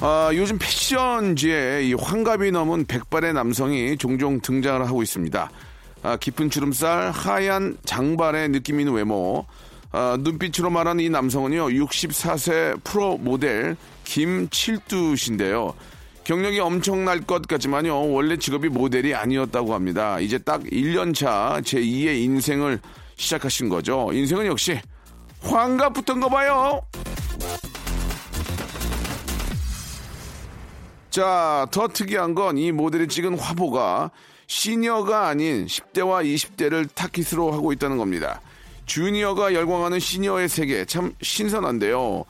아, 요즘 패션지에 이 환갑이 넘은 백발의 남성이 종종 등장을 하고 있습니다. 아, 깊은 주름살, 하얀 장발의 느낌 있는 외모, 아, 눈빛으로 말하는 이 남성은요, 64세 프로 모델 김칠두신데요. 경력이 엄청날 것 같지만요, 원래 직업이 모델이 아니었다고 합니다. 이제 딱 1년차 제2의 인생을 시작하신 거죠. 인생은 역시 환갑부터인가 봐요. 자, 더 특이한 건 이 모델이 찍은 화보가 시니어가 아닌 10대와 20대를 타깃으로 하고 있다는 겁니다. 주니어가 열광하는 시니어의 세계 참 신선한데요.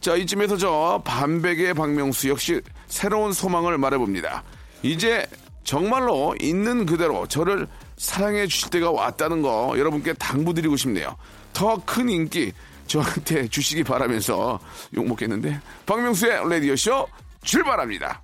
자, 이쯤에서 저 반백의 박명수 역시 새로운 소망을 말해봅니다. 이제 정말로 있는 그대로 저를 사랑해 주실 때가 왔다는 거 여러분께 당부드리고 싶네요. 더 큰 인기 저한테 주시기 바라면서 욕먹겠는데 박명수의 라디오쇼 출발합니다.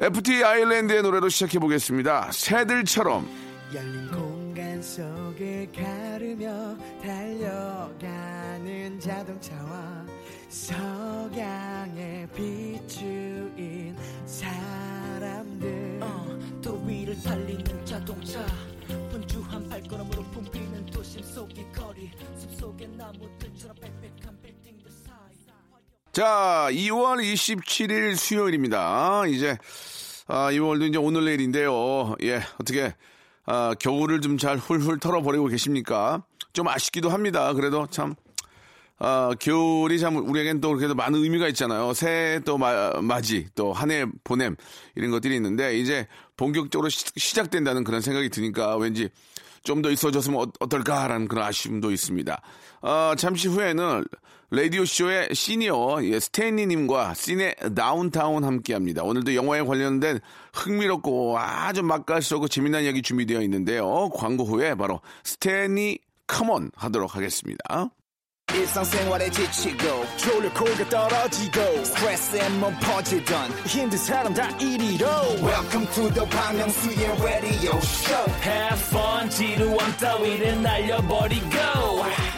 FT 아일랜드의 노래로 시작해 보겠습니다. 새들처럼. 열린 공간 속을 가르며 달려가는 자동차와 석양에 비추인 사람들. 도로 위를 달리는 자동차. 분주한 발걸음으로 붐비는 도심 속의 거리. 숲속의 나무들처럼 빽빽한 자, 2월 27일 수요일입니다. 이제 아, 2월도 이제 오늘 내일인데요. 예, 어떻게 아, 겨울을 좀 잘 훌훌 털어버리고 계십니까? 좀 아쉽기도 합니다. 그래도 참 아, 겨울이 참 우리에겐 또 그래도 많은 의미가 있잖아요. 새해 또 마- 맞이, 또 한 해 보냄 이런 것들이 있는데 이제 본격적으로 시, 시작된다는 그런 생각이 드니까 왠지 좀 더 있어졌으면 어- 어떨까라는 그런 아쉬움도 있습니다. 아, 잠시 후에는 라디오쇼의 시니어 예, 스탠리님과 씬의 다운타운 함께 합니다. 오늘도 영화에 관련된 흥미롭고 아주 맛깔스럽고 재미난 이야기 준비되어 있는데요. 광고 후에 바로 스탠리 컴온 하도록 하겠습니다. 지치고, 떨어지고, 퍼지던, welcome to the Bang Myung-soo's radio show Have fun 지루함 따위를 날려버리고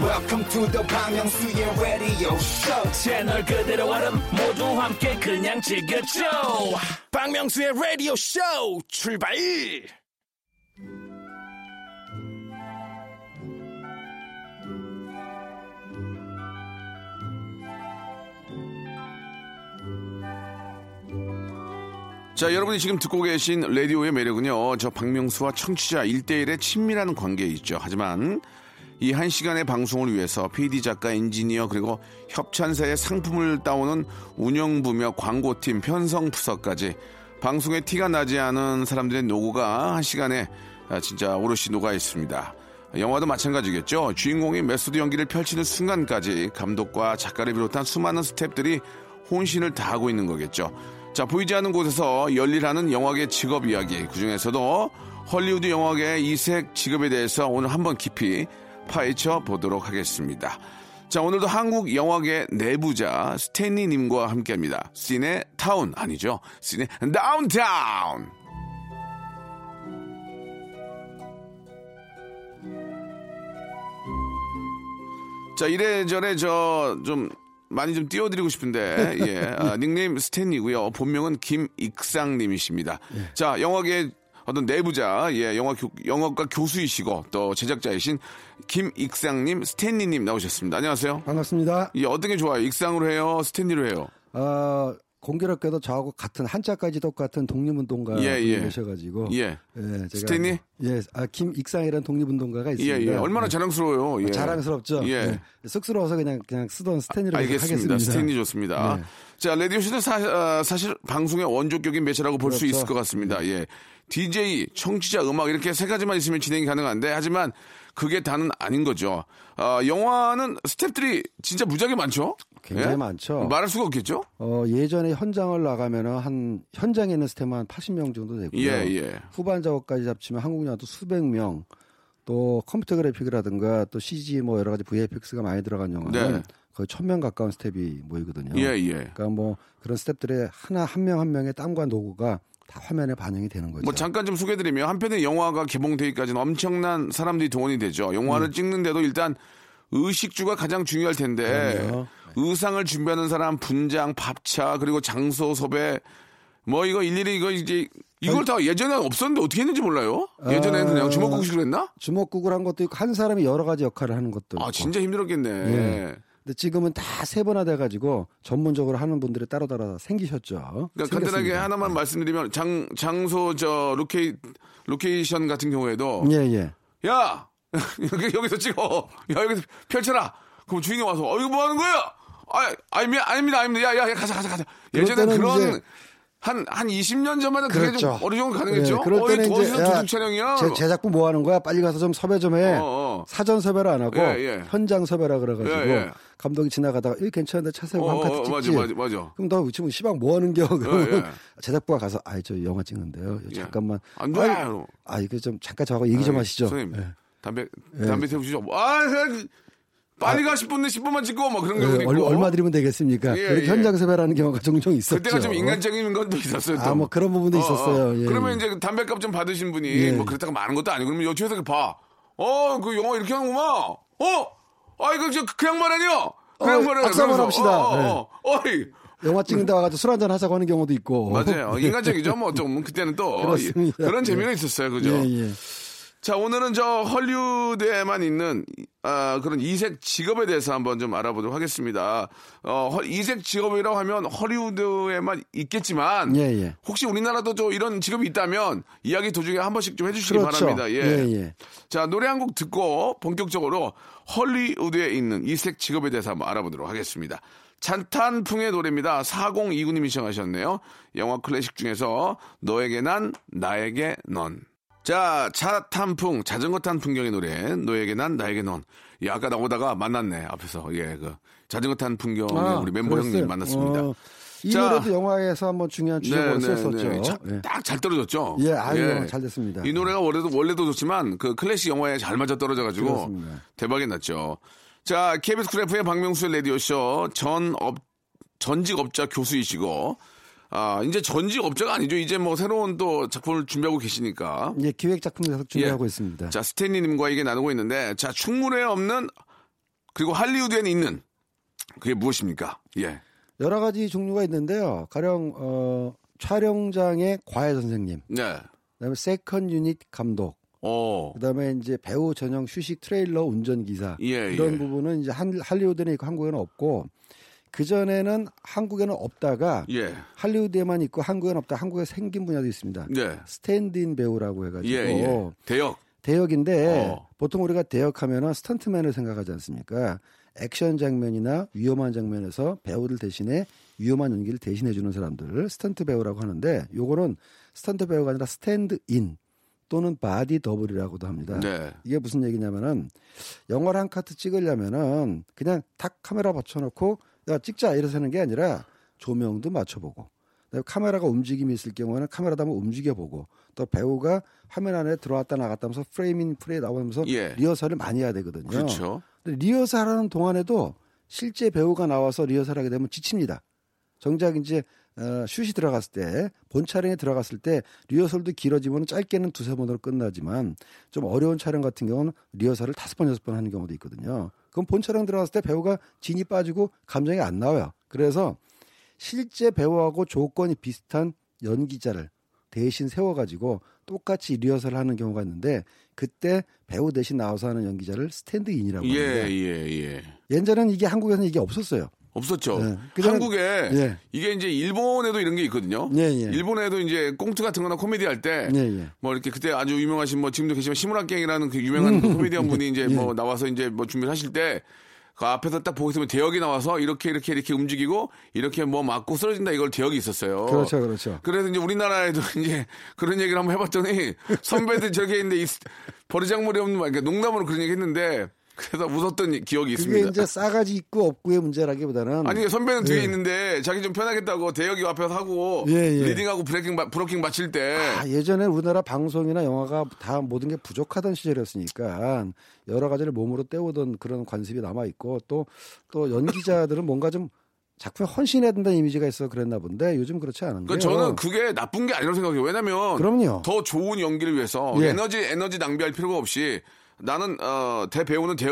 welcome to the Myung-soo's radio show. 채널 그대로 얼음 모두 함께 그냥 즐겨줘. 박명수의 라디오 쇼 출발! 자, 여러분이 지금 듣고 계신 라디오의 매력은요, 저 박명수와 청취자 1대1의 친밀한 관계에 있죠. 하지만 이 한 시간의 방송을 위해서 PD 작가, 엔지니어, 그리고 협찬사의 상품을 따오는 운영부며 광고팀, 편성부서까지 방송에 티가 나지 않은 사람들의 노고가 한 시간에 아, 진짜 오롯이 녹아 있습니다. 영화도 마찬가지겠죠. 주인공이 메소드 연기를 펼치는 순간까지 감독과 작가를 비롯한 수많은 스탭들이 혼신을 다하고 있는 거겠죠. 자, 보이지 않는 곳에서 열일하는 영화계 직업 이야기. 그 중에서도 헐리우드 영화계의 이색 직업에 대해서 오늘 한번 깊이 파헤쳐 보도록 하겠습니다. 자, 오늘도 한국 영화계 내부자 스탠리님과 함께 합니다. 씬의 타운, 아니죠. 씬의 다운타운! 자, 이래저래 저 좀 많이 좀 띄워드리고 싶은데, 예. 아, 닉네임 스탠이고요. 본명은 김익상님이십니다. 자, 영화계 어떤 내부자, 예, 영화 교, 영화과 교수이시고 또 제작자이신 김익상님, 스탠리님 나오셨습니다. 안녕하세요. 반갑습니다. 예, 어떤 게 좋아요? 익상으로 해요? 스탠리로 해요? 어, 공교롭게도 저하고 같은 한자까지 똑같은 독립운동가 예, 예. 계셔가지고 예. 예, 제가 스탠리? 예, 아, 김익상이라는 독립운동가가 예, 있습니다. 예. 얼마나 예. 자랑스러워요. 예. 자랑스럽죠. 예. 예. 쑥스러워서 그냥 그냥 쓰던 계속 알겠습니다. 하겠습니다. 스탠리 좋습니다. 네. 자, 라디오쇼는 사, 아, 사실 방송의 원조격인 매체라고 볼수 그렇죠. 있을 것 같습니다. 예. DJ, 청취자, 음악 이렇게 세 가지만 있으면 진행이 가능한데 하지만 그게 다는 아닌 거죠. 아, 영화는 스탭들이 진짜 무지하게 많죠? 굉장히 예? 많죠. 말할 수가 없겠죠? 어, 예전에 현장을 나가면은 한 현장에 있는 스태프만 한 80명 정도 되고요. 예, 예. 후반 작업까지 잡치면 한국 영화도 수백 명. 또 컴퓨터 그래픽이라든가 또 CG 뭐 여러 가지 VFX가 많이 들어간 영화는 네. 거의 천 명 가까운 스텝이 모이거든요. 예, 예. 그러니까 뭐 그런 스텝들의 하나 한 명한 명의 땀과 노고가 다 화면에 반영이 되는 거죠. 뭐 잠깐 좀 소개드리면 한편의 영화가 개봉되기까지는 엄청난 사람들이 동원이 되죠. 영화를 음. 찍는데도 일단 의식주가 가장 중요할 텐데 그럼요. 의상을 준비하는 사람, 분장, 밥차 그리고 장소 섭외 뭐 이거 일일이 이거 이제 이걸 다 예전에 없었는데 어떻게 했는지 몰라요. 예전에는 그냥 아. 주먹구구식으로 했나? 주먹구구로 한 것도 있고 한 사람이 여러 가지 역할을 하는 것도 있고. 아 진짜 힘들었겠네. 예. 근데 지금은 다 세분화돼 가지고 전문적으로 하는 분들이 따로 따로 생기셨죠. 그러니까 간단하게. 하나만 말씀드리면 장 장소 저 로케이 로케이션 같은 경우에도 예, 예. 야 여기 여기서 찍어 야 여기서 펼쳐라 그럼 주인이 와서 어 이거 뭐 하는 거야 아 아닙니다 아닙니다 아닙니다 야 야 야, 가자 가자 가자 예전에 그런 이제- 한 한 20년 전만은 그게 좀 그렇죠. 어느 정도 가능했죠 예, 그럴 때는 어디 이제 야, 도둑 촬영이야 제, 제작부 뭐 하는 거야? 빨리 가서 좀 섭외 좀 해. 어, 어. 사전 섭외를 안 하고 예, 예. 현장 섭외라 그래가지고 예, 예. 감독이 지나가다가 이 괜찮은데 차 세우고 어, 한 어, 카트 어, 찍지. 맞아 맞아 맞아 그럼 너 지금 시방 뭐 하는 겨? 그러면 예. 제작부가 가서 아이 저 영화 찍는데요. 예. 잠깐만. 안 돼. 아이, 아 이거 좀 잠깐 저하고 얘기 좀 아이, 하시죠. 선생님 예. 담배 담배 태우시죠 아 그냥 빨리 가 10분에 10분만 찍고 뭐 그런 경우도 예, 있고 얼- 얼마 드리면 되겠습니까? 예, 예. 현장 섭외라는 경우가 종종 있었죠. 그때가 좀 인간적인 건도 있었어요. 또. 아, 뭐 그런 부분도 있었어요. 예, 그러면 예. 이제 담배값 좀 받으신 분이 예. 뭐 그렇다고 많은 것도 아니고 그러면 여주에서 봐. 어, 그 영화 이렇게 하는구만. 어, 아 이거 저 그? 그 어, 양반이야. 박수 한번 그러면서, 합시다. 어, 어, 어. 이 영화 찍는데 와가지고 술 한잔 하자고 하는 경우도 있고. 맞아요. 인간적이죠. 뭐 좀 그때는 또 그렇습니다. 그런 재미가 예. 있었어요. 그죠? 예, 예. 자, 오늘은 저 헐리우드에만 있는 아, 그런 이색 직업에 대해서 한번 좀 알아보도록 하겠습니다. 어, 헐- 이색 직업이라고 하면 헐리우드에만 있겠지만 예, 예. 혹시 우리나라도 좀 이런 직업이 있다면 이야기 도중에 한 번씩 좀 해주시기 그렇죠. 바랍니다. 예. 예, 예. 자, 노래 한 곡 듣고 본격적으로 헐리우드에 있는 이색 직업에 대해서 한번 알아보도록 하겠습니다. 잔탄풍의 노래입니다. 4029님이 시청하셨네요. 영화 클래식 중에서 너에게 난, 나에게 넌. 자, 차 탄풍, 자전거 탄 풍경의 노래. 너에게 난, 나에게 넌. 야, 아까 나오다가 만났네, 앞에서. 예, 그. 자전거 탄 풍경의 아, 우리 멤버 그랬어요. 형님 만났습니다. 어, 이 자. 노래도 영화에서 한번 중요한 주제로 썼었죠. 예. 딱잘 떨어졌죠. 예, 아유, 잘 됐습니다. 이 노래가 원래도 원래도 좋지만 그 클래식 영화에 잘 맞아 떨어져가지고. 대박이 났죠. 자, KBS 쿨 FM의 박명수의 라디오 쇼 전 업 전직 업자 교수이시고 아 이제 전직 업자가 아니죠. 이제 뭐 새로운 또 작품을 준비하고 계시니까. 예, 기획 작품 계속 준비하고 예. 있습니다. 자, 스탠리님과 얘기 나누고 있는데 자, 충무로에 없는 그리고 할리우드에는 있는 그게 무엇입니까? 예. 여러 가지 종류가 있는데요. 가령 어, 촬영장의 과외 선생님, 네. 그 다음에 second unit 감독, 어. 그다음에 이제 배우 전용 휴식 트레일러 운전 기사 예, 이런 예. 부분은 이제 한, 할리우드는 있고 한국에는 없고 그 전에는 한국에는 없다가 예. 할리우드에만 있고 한국에는 없다. 한국에 생긴 분야도 있습니다. 네. stand-in 배우라고 해가지고 예, 예. 대역. 대역인데 어. 보통 우리가 대역하면은 스턴트맨을 생각하지 않습니까? 액션 장면이나 위험한 장면에서 배우들 대신에 위험한 연기를 대신해 주는 사람들을 스턴트 배우라고 하는데 요거는 스턴트 배우가 아니라 stand-in 또는 body double이라고도 합니다. 네. 이게 무슨 얘기냐면은 영화를 한 카트 찍으려면은 그냥 탁 카메라 받쳐놓고 야 찍자 이래서 하는 게 아니라 조명도 맞춰보고 카메라가 움직임이 있을 경우에는 카메라도 한번 움직여보고 또 배우가 화면 안에 들어왔다 나갔다 하면서 프레임인 프레임 나오면서 예. 리허설을 많이 해야 되거든요. 그렇죠. 근데 리허설하는 동안에도 실제 배우가 나와서 리허설하게 되면 지칩니다. 정작 이제 어, 슛이 들어갔을 때 본 촬영에 들어갔을 때 리허설도 길어지면 짧게는 두세 번으로 끝나지만 좀 어려운 촬영 같은 경우는 리허설을 다섯 번 여섯 번 하는 경우도 있거든요. 그럼 본 촬영 들어갔을 때 배우가 진이 빠지고 감정이 안 나와요. 그래서 실제 배우하고 조건이 비슷한 연기자를 대신 세워가지고 똑같이 리허설을 하는 경우가 있는데 그때 배우 대신 나와서 하는 연기자를 스탠드인이라고 예, 하는데 예, 예. 예전에는 이게 한국에서는 이게 없었어요. 없었죠. 네. 그전엔- 한국에 예. 이게 이제 일본에도 이런 게 있거든요. 예, 예. 일본에도 이제 꽁트 같은 거나 코미디 할 때뭐 예, 예. 이렇게 그때 아주 유명하신 뭐 지금도 계시면 시무라깽이라는 그 유명한 그 코미디언 분이 이제 예. 뭐 나와서 이제 뭐 준비를 하실 때 그 앞에서 딱 보고 있으면 대역이 나와서 이렇게 이렇게 이렇게 움직이고 이렇게 뭐 맞고 쓰러진다 이걸 대역이 있었어요. 그렇죠, 그렇죠. 그래서 이제 우리나라에도 이제 그런 얘기를 한번 해봤더니 선배들 저렇게 있는데 이 버르장머리 없는 말, 그러니까 농담으로 그런 얘기 했는데 그래서 웃었던 기억이 그게 있습니다. 이제 싸가지 있고 없고의 문제라기보다는 아니 선배는 뒤에 예. 있는데 자기 좀 편하겠다고 대역이 앞에서 하고 예, 예. reading하고 blocking 마- blocking 마칠 때 아, 예전에 우리나라 방송이나 영화가 다 모든 게 부족하던 시절이었으니까 여러 가지를 몸으로 때우던 그런 관습이 남아 있고 또 또 연기자들은 뭔가 좀 작품에 헌신해야 된다는 이미지가 있어 그랬나 본데 요즘 그렇지 않은 그 거예요. 저는 그게 나쁜 게 아니라고 생각해요. 왜냐면 그럼요. 더 좋은 연기를 위해서 예. 에너지 에너지 낭비할 필요가 없이 나는 어, 대배우는 대,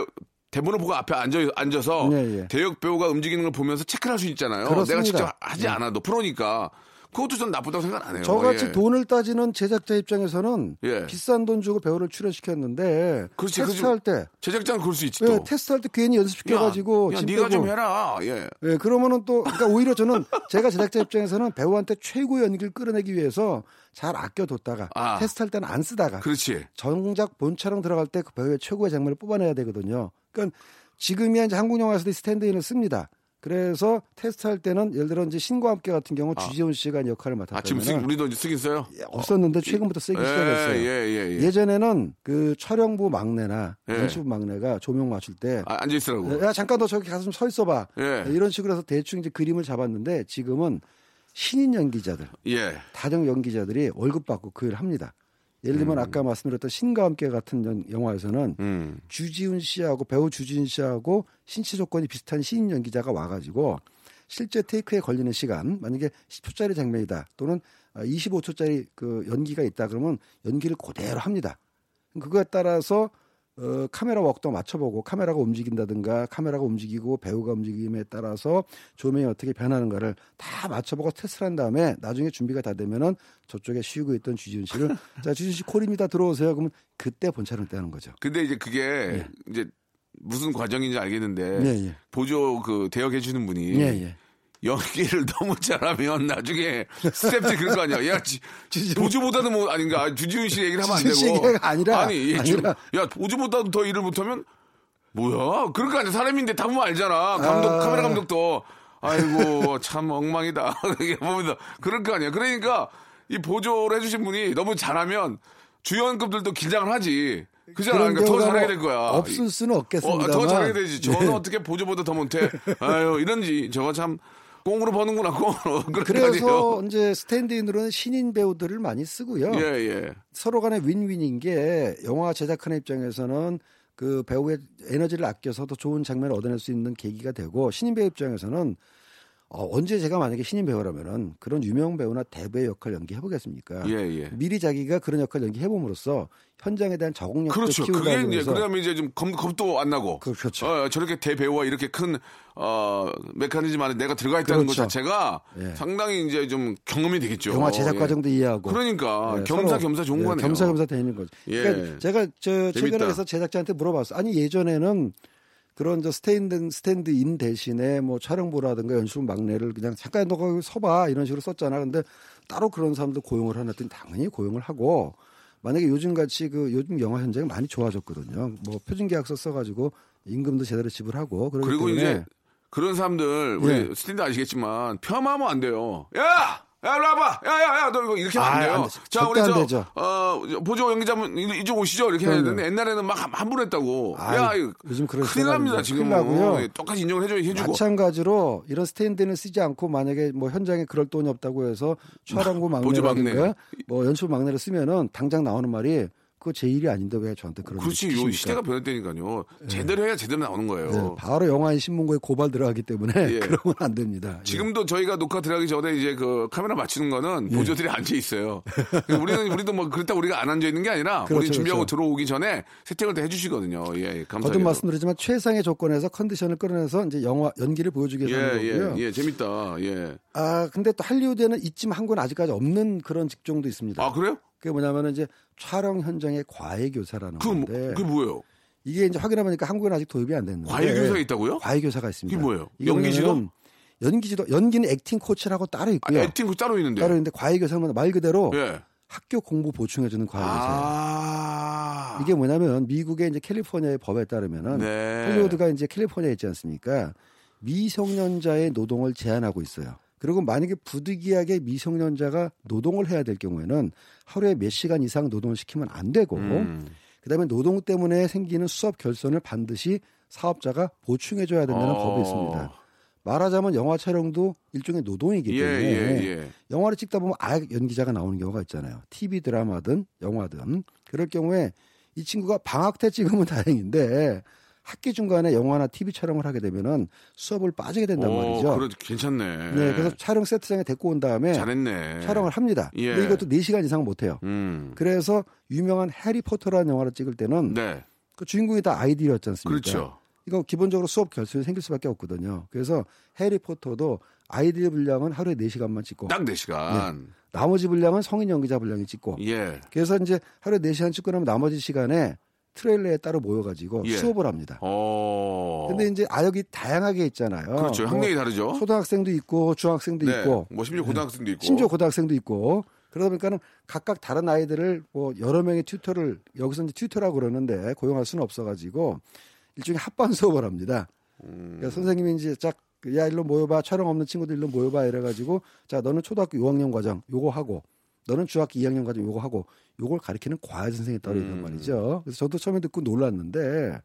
대본을 보고 앞에 앉아 앉아서 예, 예. 대역 배우가 움직이는 걸 보면서 체크를 할 수 있잖아요. 그렇습니다. 내가 직접 하지 예. 않아도 프로니까 그것도 전 나쁘다고 생각 안 해요. 저같이 예. 돈을 따지는 제작자 입장에서는 예. 비싼 돈 주고 배우를 출연시켰는데 그렇지. 테스트할 때 제작자는 그럴 수 있지 예, 또. 테스트할 때 괜히 연습시켜가지고 야, 야짐 네가 좀. 해라. 예. 예, 그러면은 또, 그러니까 오히려 저는 제가 제작자 입장에서는 배우한테 최고 연기를 끌어내기 위해서 잘 아껴뒀다가 아. 테스트할 때는 안 쓰다가 그렇지. 정작 본 촬영 들어갈 때 그 배우의 최고의 장면을 뽑아내야 되거든요. 그러니까 지금이야 이제 한국 영화에서도 이 스탠드인을 씁니다. 그래서 테스트할 때는 예를 들어 이제 신과 함께 같은 경우 주지훈 씨가 역할을 아 지금 쓰, 우리도 이제 쓰긴 써요. 없었는데 최근부터 쓰기 시작했어요. 예, 예, 예. 예. 예 전에는 그 촬영부 막내나 예. 연출부 막내가 조명 맞출 때 아, 앉아 있으라고. 야 잠깐 너 저기 가서 좀 서 있어봐 예. 이런 식으로 해서 대충 이제 그림을 잡았는데 지금은 신인 연기자들 예. 다정 연기자들이 월급 받고 그 일을 합니다. 예를 들면 아까 말씀드렸던 신과 함께 같은 연- 영화에서는 음. 주지훈 씨하고 배우 주지훈 씨하고 신체 조건이 비슷한 신인 연기자가 와가지고 실제 테이크에 걸리는 시간 만약에 10초짜리 장면이다 또는 25초짜리 그 연기가 있다 그러면 연기를 그대로 합니다. 그거에 따라서 어, 카메라 웍도 맞춰보고 카메라가 움직인다든가 카메라가 움직이고 배우가 움직임에 따라서 조명이 어떻게 변하는가를 다 맞춰보고 테스트를 한 다음에 나중에 준비가 다 되면은 저쪽에 쉬고 있던 주지훈 씨를 자 주지훈 씨 콜입니다 들어오세요 그러면 그때 본촬을 떼는 거죠. 근데 이제 그게 이제 무슨 과정인지 알겠는데 예, 예. 보조 그 대역해 주는 분이 예, 예. 연기를 너무 잘하면 나중에 스텝들이 그럴 거 아니야. 야, 지, 보조보다는 뭐 아닌가. 아, 주지훈 씨 얘기를 하면 안 주지훈 씨 되고. 아니라, 아니, 얘 좀- 아니라. 야, 보조보다도 더 일을 못하면 뭐야? 그럴 거 아니야. 사람인데 다 보면 알잖아. 감독, 아. 카메라 감독도. 아이고, 참 엉망이다. 그럴 거 아니야. 그러니까 이 보조를 해주신 분이 너무 잘하면 주연급들도 긴장을 하지. 그잖아. 그러니까 더 잘해야 뭐될 거야. 없을 수는 어, 없겠습니다만. 더 잘해야 되지. 저는 네. 어떻게 보조보다 더 못해. 아유, 이런지 저거 참 꽁으로 버는구나, 거 그래서. 이제 스탠드인으로는 신인 배우들을 많이 쓰고요. 예, 예. 서로 간에 윈윈인 게 영화 제작하는 입장에서는 그 배우의 에너지를 아껴서 더 좋은 장면을 얻어낼 수 있는 계기가 되고 신인 배우 입장에서는 어, 언제 제가 만약에 신인 배우라면은 그런 유명 배우나 대배의 역할 연기해 보겠습니까? 예, 예. 미리 자기가 그런 역할 연기해 봄으로써 현장에 대한 적응력도 그렇죠. 키우다 그게 이제, 그다음에 이제 좀 겁, 겁도 안 나고. 그- 그렇죠. 어, 저렇게 대배우와 이렇게 큰, 어, 메커니즘 안에 내가 들어가 있다는 그렇죠. 것 자체가 예. 상당히 이제 좀 경험이 되겠죠. 영화 제작 예. 과정도 이해하고 그러니까 네, 겸사 겸사 좋은 네, 거네요. 겸사 겸사 되는 거죠. 예. 그러니까 제가 저 최근에. 그래서 제작자한테 물어봤어. 아니 예전에는 그런 저 스탠드 스탠드인 대신에 뭐 촬영부라든가 연출 막내를 그냥 잠깐 너 거기 서봐 이런 식으로 썼잖아. 근데 따로 그런 사람들 고용을 하나 했더니 당연히 고용을 하고 만약에 요즘 같이 그 요즘 영화 현장이 많이 좋아졌거든요. 뭐 표준 계약서 써가지고 임금도 제대로 지불하고 그리고 이제 그런 사람들 우리 예. 스탠드 아시겠지만 폄하하면 안 돼요. 야! 야, 일로 와봐! 야, 야, 야, 너 이거 이렇게 하면 아, 안 돼요. 안 돼. 자, 우리 안 저, 되죠. 어, 보조 연기자분 이- 이쪽 오시죠. 이렇게 해야 그럼요. 되는데 옛날에는 막 함부로 했다고. 아유, 야, 이거 요즘 그럴 큰일 납니다. 지금. 큰일 나고요. 예, 똑같이 인정을 해줘, 해주고. 마찬가지로 이런 스탠드는 쓰지 않고 만약에 뭐 현장에 그럴 돈이 없다고 해서 보조 막내. 막내라든가 뭐 연출 막내를 쓰면은 당장 나오는 말이 그거 제 일이 아닌데 왜 저한테 그런 그렇지, 일 요? 시대가 변했다니까요. 제대로 해야 제대로 나오는 거예요. 네, 바로 영화인 신문고에 고발 들어가기 때문에 예. 그러면 안 됩니다. 예. 지금도 저희가 녹화 들어가기 전에 이제 그 카메라 맞추는 거는 예. 보조들이 앉아 있어요. 그러니까 우리는 우리도 뭐 그렇다고 우리가 안 앉아 있는 게 아니라 우리 그렇죠, 준비하고 그렇죠. 들어오기 전에 세팅을 다 해주시거든요. 예, 감사합니다. 거듭 말씀드리지만 최상의 조건에서 컨디션을 끌어내서 이제 영화 연기를 보여주기 위해서 예, 거고요. 예, 예, 재밌다. 예. 아 근데 또 할리우드에는 있지만 한국은 아직까지 없는 그런 직종도 있습니다. 아 그래요? 그게 뭐냐면은 이제 촬영 현장의 과외 교사라는 그, 뭐, 건데 그게 뭐예요? 이게 이제 확인해보니까 한국은 아직 도입이 안 됐는데 과외 교사가 있다고요? 과외 교사가 있습니다. 그게 뭐예요? 이게 연기지도? 뭐냐면은 연기 지도 연기는 액팅 코치라고 따로 아, 있고요. 액팅 그 따로 있는데. 따로 있는데 과외 교사는 말 그대로 예. 학교 공부 보충해 주는 과외 교사예요. 아. 이게 뭐냐면 미국의 이제 캘리포니아의 법에 따르면은 네. 헐리우드가 이제 캘리포니아에 있지 않습니까? 미성년자의 노동을 제한하고 있어요. 그리고 만약에 부득이하게 미성년자가 노동을 해야 될 경우에는 하루에 몇 시간 이상 노동을 시키면 안 되고 음. 그다음에 노동 때문에 생기는 수업 결손을 반드시 사업자가 보충해 줘야 된다는 어. 법이 있습니다. 말하자면 영화 촬영도 일종의 노동이기 예, 때문에 예, 예. 영화를 찍다 보면 아예 연기자가 나오는 경우가 있잖아요. TV 드라마든 영화든 그럴 경우에 이 친구가 방학 때 찍으면 다행인데 학기 중간에 영화나 TV 촬영을 하게 되면은 수업을 빠지게 된단 오, 말이죠. 그래 괜찮네. 네, 그래서 촬영 세트장에 데리고 온 다음에 잘했네. 촬영을 합니다. 예. 근데 이것도 4시간 이상 못 해요. 음. 그래서 유명한 해리포터라는 영화를 찍을 때는 네. 그 주인공이 다 아이들이었지 않습니까? 그렇죠. 이거 기본적으로 수업 결손이 생길 수밖에 없거든요. 그래서 해리포터도 아이들 분량은 하루에 4시간만 찍고 딱 4시간. 나머지 분량은 성인 연기자 분량이 찍고 예. 그래서 이제 하루에 4시간 찍고 나면 나머지 시간에 트레일러에 따로 모여가지고 예. 수업을 합니다. 어. 근데 이제 아역이 다양하게 있잖아요. 그렇죠. 뭐 학력이 다르죠. 초등학생도 있고 중학생도 네. 있고 뭐 심지어 고등학생도 있고. 심지어 고등학생도 있고 그러다 보니까는 각각 다른 아이들을 뭐 여러 명의 튜터를 여기서 이제 튜터라고 그러는데 고용할 수는 없어가지고 일종의 합반 수업을 합니다. 음. 그러니까 선생님이 이제 짝야 일로 모여봐 촬영 없는 친구들 일로 모여봐 이래가지고 자 너는 초등학교 6학년 과정 요거 하고 너는 중학교 2학년 과정 요거 하고 요걸 가르치는 과외 선생이 따로 있단 음. 말이죠. 그래서 저도 처음에 듣고 놀랐는데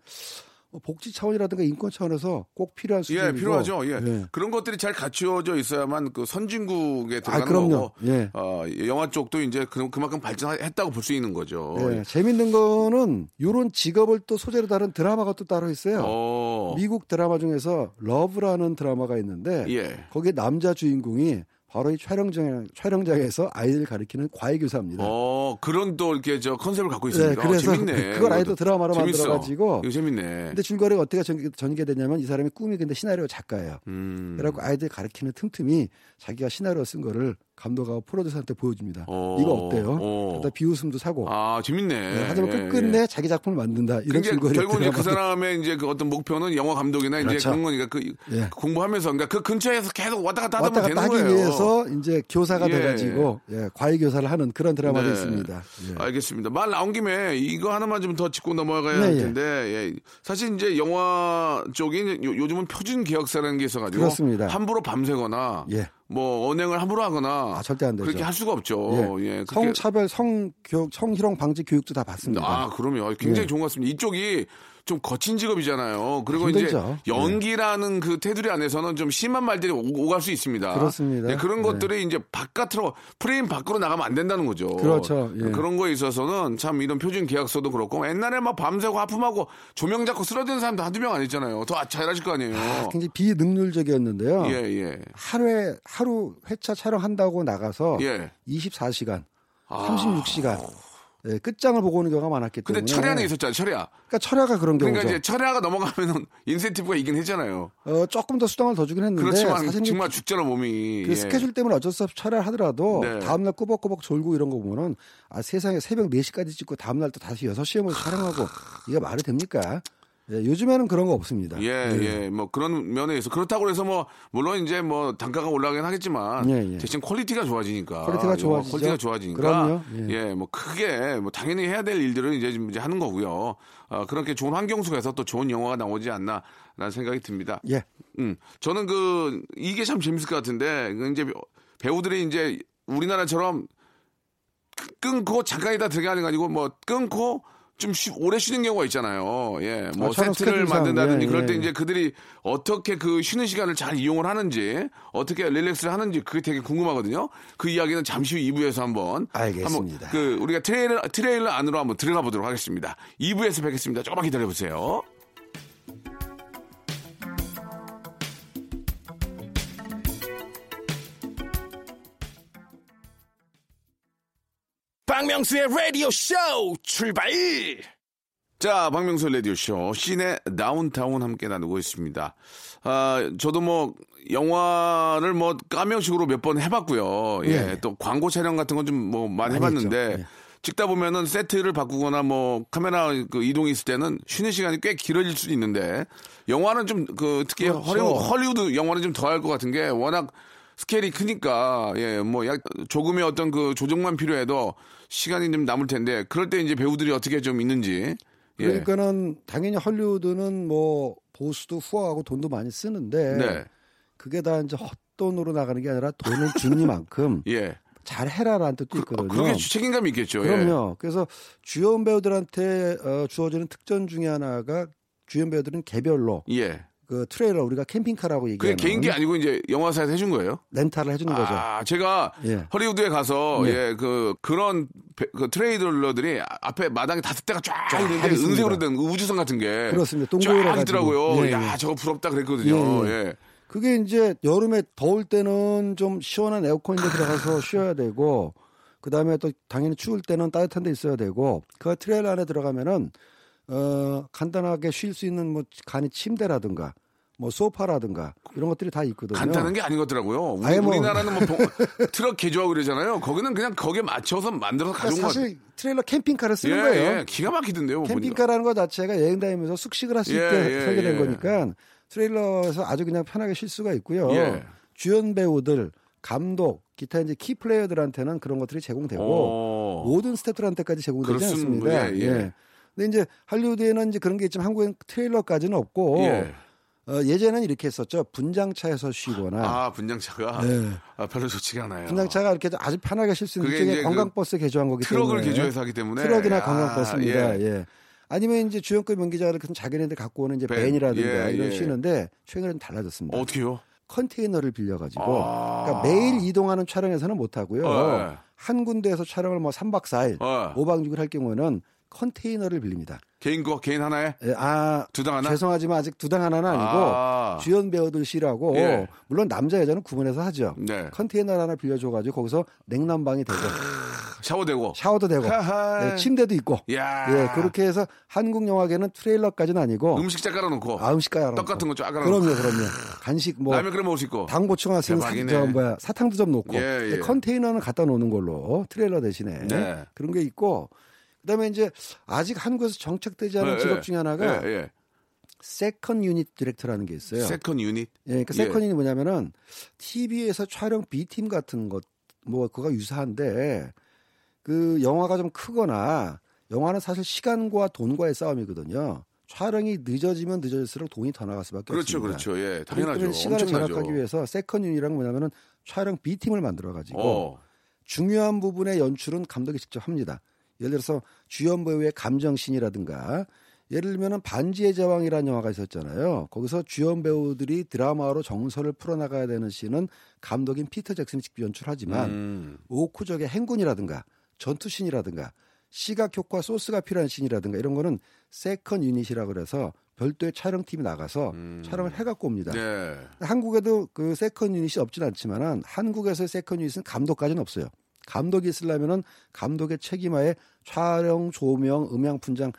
뭐 복지 차원이라든가 인권 차원에서 꼭 필요한 수준이고 예, 필요하죠. 예. 예. 그런 것들이 잘 갖추어져 있어야만 그 선진국에 들어가는 아, 그럼요. 거고. 예. 어, 영화 쪽도 이제 그, 그만큼 발전했다고 볼 수 있는 거죠. 네, 재밌는 거는 요런 직업을 또 소재로 다룬 드라마가 또 따로 있어요. 어. 미국 드라마 중에서 러브라는 드라마가 있는데 예. 거기에 남자 주인공이 바로 이 촬영장 촬영장에서 아이들 가르치는 과외 교사입니다. 어, 그런 또 이렇게 저 컨셉을 갖고 네, 있습니다. 어, 그래서 재밌네. 그걸 아예 또 이것도. 드라마로 재밌어. 만들어가지고 이거 재밌네. 근데 줄거리가 어떻게 전, 전개되냐면 이 사람이 꿈이 근데 시나리오 작가예요. 음. 그래갖고 아이들 가르치는 틈틈이 자기가 시나리오 쓴 거를 감독하고 프로듀서한테 보여줍니다. 어, 이거 어때요? 어. 그러다 비웃음도 사고. 아, 재밌네. 네, 하지만 예, 끝끝내 예. 자기 작품을 만든다. 이런 그게 줄거리 결국 이제 그 사람의 이제 그 어떤 목표는 영화 감독이나 이제 그렇죠. 그런 거니까 그 예. 공부하면서 그러니까 그 근처에서 계속 왔다 갔다 하다 왔다 갔다 하기 거예요. 위해서 이제 교사가 예. 돼가지고 예, 과외 교사를 하는 그런 드라마도 네. 있습니다. 예. 알겠습니다. 말 나온 김에 이거 하나만 좀 더 짚고 넘어가야 네, 할 예. 텐데 예. 사실 이제 영화 쪽이 요, 요즘은 표준 계약서라는 게 있어가지고 그렇습니다. 함부로 밤새거나 예. 뭐 언행을 함부로 하거나 아, 절대 안 되죠. 그렇게 할 수가 없죠. 예. 그렇게- 성차별, 성교육, 성희롱 방지 교육도 다 받습니다. 아, 그럼요. 굉장히 예. 좋은 것 같습니다. 이쪽이 좀 거친 직업이잖아요. 그리고 힘들죠. 이제 연기라는 그 테두리 안에서는 좀 심한 말들이 오, 오갈 수 있습니다. 그렇습니다. 네, 그런 네. 것들이 이제 바깥으로 프레임 밖으로 나가면 안 된다는 거죠. 그렇죠. 예. 그런 거에 있어서는 참 이런 표준 계약서도 그렇고 옛날에 막 밤새고 하품하고 조명 잡고 쓰러지는 사람도 한두 명 아니잖아요. 더 잘하실 거 아니에요. 아, 굉장히 비능률적이었는데요. 예, 예. 하루에 하루 회차 촬영한다고 나가서 예. 24시간, 아. 36시간 예, 끝장을 보고 오는 경우가 많았기 때문에. 근데 철야 안에 있었잖아요, 철야. 그러니까 철야가 그런 경우죠. 그러니까 이제 철야가 넘어가면은 인센티브가 있긴 했잖아요. 어, 조금 더 수당을 더 주긴 했는데 그렇지만 사실 정말 죽잖아, 몸이. 그 예. 스케줄 때문에 어쩔 수 없이 철야를 하더라도 네. 다음날 꾸벅꾸벅 졸고 이런 거 보면은 아 세상에 새벽 4시까지 찍고 다음날 또 다시 6시에 모여서 촬영하고 이게 말이 됩니까? 예, 요즘에는 그런 거 없습니다. 예, 예, 뭐 그런 면에 있어. 그렇다고 해서 뭐 물론 이제 뭐 단가가 올라가긴 하겠지만 예, 예. 대신 quality가 좋아지니까. quality가 예, 좋아지죠. quality가 좋아지니까. 그럼요. 예. 예. 뭐 크게 뭐 당연히 해야 될 일들은 이제 좀 이제 하는 거고요. 어, 그렇게 좋은 환경 속에서 또 좋은 영화가 나오지 않나라는 생각이 듭니다. 예. 음, 저는 그 이게 참 재밌을 것 같은데 그 이제 배우들이 이제 우리나라처럼 끊고 잠깐이다 들어가는 거 아니고 뭐 끊고 좀 쉬- 오래 쉬는 경우가 있잖아요. 예, 뭐 아, 세트를 만든다든지 예, 그럴 때 예. 이제 그들이 어떻게 그 쉬는 시간을 잘 이용을 하는지 어떻게 릴렉스를 하는지 그게 되게 궁금하거든요. 그 이야기는 잠시 후 2부에서 한번 알겠습니다. 한번 그 우리가 트레일러 트레일러 안으로 한번 들어가 보도록 하겠습니다. 2부에서 뵙겠습니다. 조금만 기다려 보세요. 박명수의 라디오 쇼 출발! 자, 박명수 라디오 쇼 시내 다운타운 함께 나누고 있습니다. 아, 저도 뭐 영화를 뭐 까명식으로 몇 번 해봤고요. 예, 예. 또 광고 촬영 같은 건 좀 뭐 많이, 많이 해봤는데. 예. 찍다 보면은 세트를 바꾸거나 뭐 카메라 그 이동이 있을 때는 쉬는 시간이 꽤 길어질 수도 있는데 영화는 좀 그 특히 그렇죠. 헐리우드 영화는 좀 더 할 것 같은 게 워낙 스케일이 크니까 예 뭐 약 조금의 어떤 그 조정만 필요해도 시간이 좀 남을 텐데 그럴 때 이제 배우들이 어떻게 좀 있는지 예. 그러니까는 당연히 헐리우드는 뭐 보수도 후하고 돈도 많이 쓰는데 네. 그게 다 이제 헛돈으로 나가는 게 아니라 돈을 주니만큼 예. 잘 해라라는 뜻도 아, 있거든요. 그게 책임감이 있겠죠. 예. 그럼요. 그래서 주연 배우들한테 어, 주어지는 특전 중에 하나가 주연 배우들은 개별로 예. 그 트레일러 우리가 캠핑카라고 그게 얘기하는 개인 게 아니고 이제 영화사에서 해준 거예요? rental을 해주는 거죠. 아, 제가 예. 허리우드에 가서 네. 예, 그 그런 배- 그 트레일러들이 앞에 마당에 다섯 대가 쫙 있는데 있습니다. 은색으로 된 우주선 같은 게 그렇습니다. 쫙 가지고. 있더라고요. 예, 야, 예. 저거 부럽다 그랬거든요. 예, 예. 예. 그게 이제 여름에 더울 때는 좀 시원한 에어컨 있는 데 들어가서 쉬어야 되고 그 다음에 또 당연히 추울 때는 따뜻한 데 있어야 되고 그 트레일 안에 들어가면은 어 간단하게 쉴 수 있는 뭐 간이 침대라든가 뭐 소파라든가 이런 것들이 다 있거든요. 간단한 게 아닌 것 같더라고요. 우리, 뭐- 우리나라는 뭐 봉- 트럭 개조하고 그러잖아요. 거기는 그냥 거기에 맞춰서 만들어서 가져온 그러니까 거 사실 트레일러 캠핑카를 쓰는 예, 거예요. 예. 기가 막히던데요. 캠핑카라는 것 자체가 여행 다니면서 숙식을 할수 예, 있게 예, 설계된 예. 거니까 트레일러에서 아주 그냥 편하게 쉴 수가 있고요. 예. 주연 배우들, 감독, 기타 이제 key player들한테는 그런 것들이 제공되고 어. 모든 스태프들한테까지 제공되지 그렇습니다. 않습니다. 예, 예. 근데 이제 할리우드에는 이제 그런 게 있지만 한국엔 트레일러까지는 없고 예. 어, 예전에는 이렇게 했었죠. 분장차에서 쉬거나 아, 분장차가 네. 아, 별로 좋지가 않아요. 분장차가 이렇게 아주 편하게 쉴 수 있는 일종의 이제 관광버스 개조한 거기 트럭을 때문에 개조해서 하기 때문에 트럭이나 아, 관광버스입니다. 예. 예. 아니면 이제 주연급 연기자들 큰 자기네들 갖고 오는 이제 밴. 밴이라든가 예, 이런 예. 쉬는데 최근에는 달라졌습니다. 어떻게요? 컨테이너를 빌려가지고 아. 그러니까 매일 이동하는 촬영에서는 못 하고요. 어, 예. 한 군데에서 촬영을 뭐 3박 4일, 어. 5박 6일 할 경우에는 컨테이너를 빌립니다. 개인 거 개인 하나에 예, 아, 두 당 하나? 죄송하지만 아직 두 당 하나는 아니고 아. 주연 배우들 쉬라고 예. 물론 남자 여자는 구분해서 하죠. 네. 컨테이너 하나 빌려줘 가지고 거기서 냉난방이 되고 샤워되고. 샤워도 되고. 예, 침대도 있고 야. 예, 그렇게 해서 한국 영화계는 트레일러까지는 아니고 음식자 깔아놓고 아, 음식 가야 떡 같은 거 쫙 깔아놓고 그럼요, 그럼요. 간식 뭐 라면 끓여 먹을 수 있고. 당 사, 대박이네. 저 뭐야 사탕도 좀 놓고 예, 예. 컨테이너는 갖다 놓는 걸로 트레일러 대신에 네. 그런 게 있고 그다음에 이제 아직 한국에서 정착되지 않은 예, 직업 예. 중에 하나가 예, 예. second unit director라는 게 있어요. second unit. 예, 그러니까 예. 세컨 유닛이 뭐냐면은 TV에서 촬영 B 팀 같은 것 뭐 그거 유사한데 그 영화가 좀 크거나 영화는 사실 시간과 돈과의 싸움이거든요. 촬영이 늦어지면 늦어질수록 돈이 더 나갈 수밖에 그렇죠, 없습니다. 그렇죠. 예, 그렇기 당연하죠. 시간을 엄청나죠. 절약하기 위해서 second unit이란 뭐냐면은 촬영 B 팀을 만들어 가지고 어. 중요한 부분의 연출은 감독이 직접 합니다. 예를 들어서 주연 배우의 감정신이라든가 예를 들면은 반지의 제왕이라는 영화가 있었잖아요. 거기서 주연 배우들이 드라마로 정서를 풀어나가야 되는 씬은 감독인 피터 잭슨이 직접 연출하지만 음. 오크족의 행군이라든가 전투신이라든가 시각 효과 소스가 필요한 신이라든가 이런 거는 세컨 유닛이라 그래서 별도의 촬영팀이 나가서 촬영을 해갖고 옵니다. 음. 네. 한국에도 그 세컨 유닛이 없진 않지만은 한국에서의 세컨 유닛은 감독까지는 없어요. 감독이 있으려면은 감독의 책임하에 촬영, 조명, 음향 분장